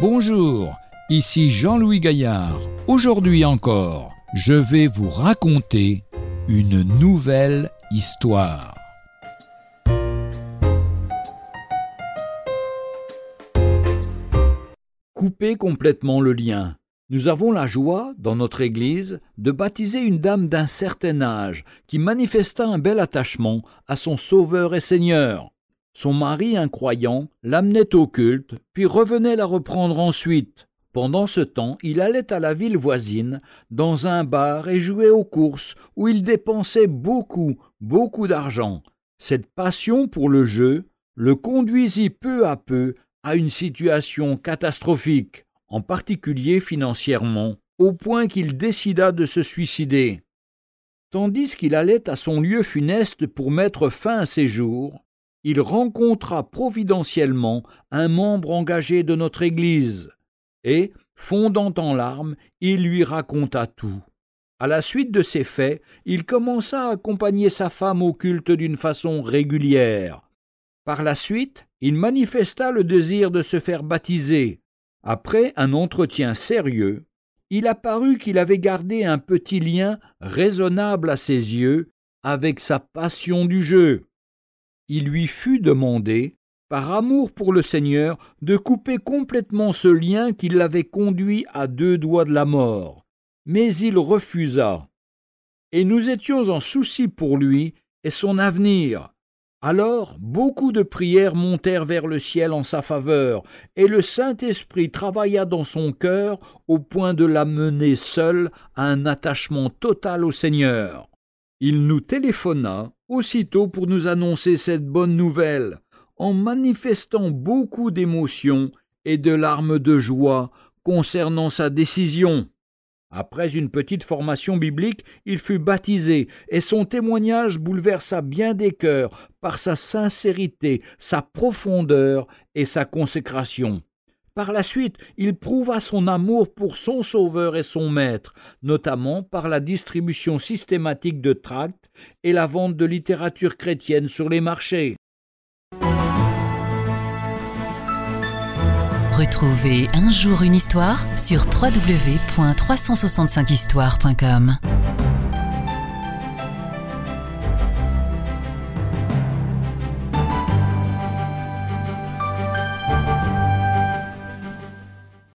Bonjour, ici Jean-Louis Gaillard. Aujourd'hui encore, je vais vous raconter une nouvelle histoire. Couper complètement le lien. Nous avons la joie, dans notre Église, de baptiser une dame d'un certain âge qui manifesta un bel attachement à son Sauveur et Seigneur. Son mari, incroyant, l'amenait au culte, puis revenait la reprendre ensuite. Pendant ce temps, il allait à la ville voisine, dans un bar et jouait aux courses, où il dépensait beaucoup, beaucoup d'argent. Cette passion pour le jeu le conduisit peu à peu à une situation catastrophique, en particulier financièrement, au point qu'il décida de se suicider. Tandis qu'il allait à son lieu funeste pour mettre fin à ses jours, il rencontra providentiellement un membre engagé de notre Église, et, fondant en larmes, il lui raconta tout. À la suite de ces faits, il commença à accompagner sa femme au culte d'une façon régulière. Par la suite, il manifesta le désir de se faire baptiser. Après un entretien sérieux, il apparut qu'il avait gardé un petit lien raisonnable à ses yeux avec sa passion du jeu il lui fut demandé, par amour pour le Seigneur, de couper complètement ce lien qui l'avait conduit à deux doigts de la mort. Mais il refusa. Et nous étions en souci pour lui et son avenir. Alors beaucoup de prières montèrent vers le ciel en sa faveur, et le Saint-Esprit travailla dans son cœur au point de l'amener seul à un attachement total au Seigneur. Il nous téléphona aussitôt pour nous annoncer cette bonne nouvelle, en manifestant beaucoup d'émotion et de larmes de joie concernant sa décision. Après une petite formation biblique, il fut baptisé, et son témoignage bouleversa bien des cœurs par sa sincérité, sa profondeur et sa consécration. Par la suite, il prouva son amour pour son Sauveur et son Maître, notamment par la distribution systématique de tracts et la vente de littérature chrétienne sur les marchés. Retrouvez un jour une histoire sur www.365histoire.com.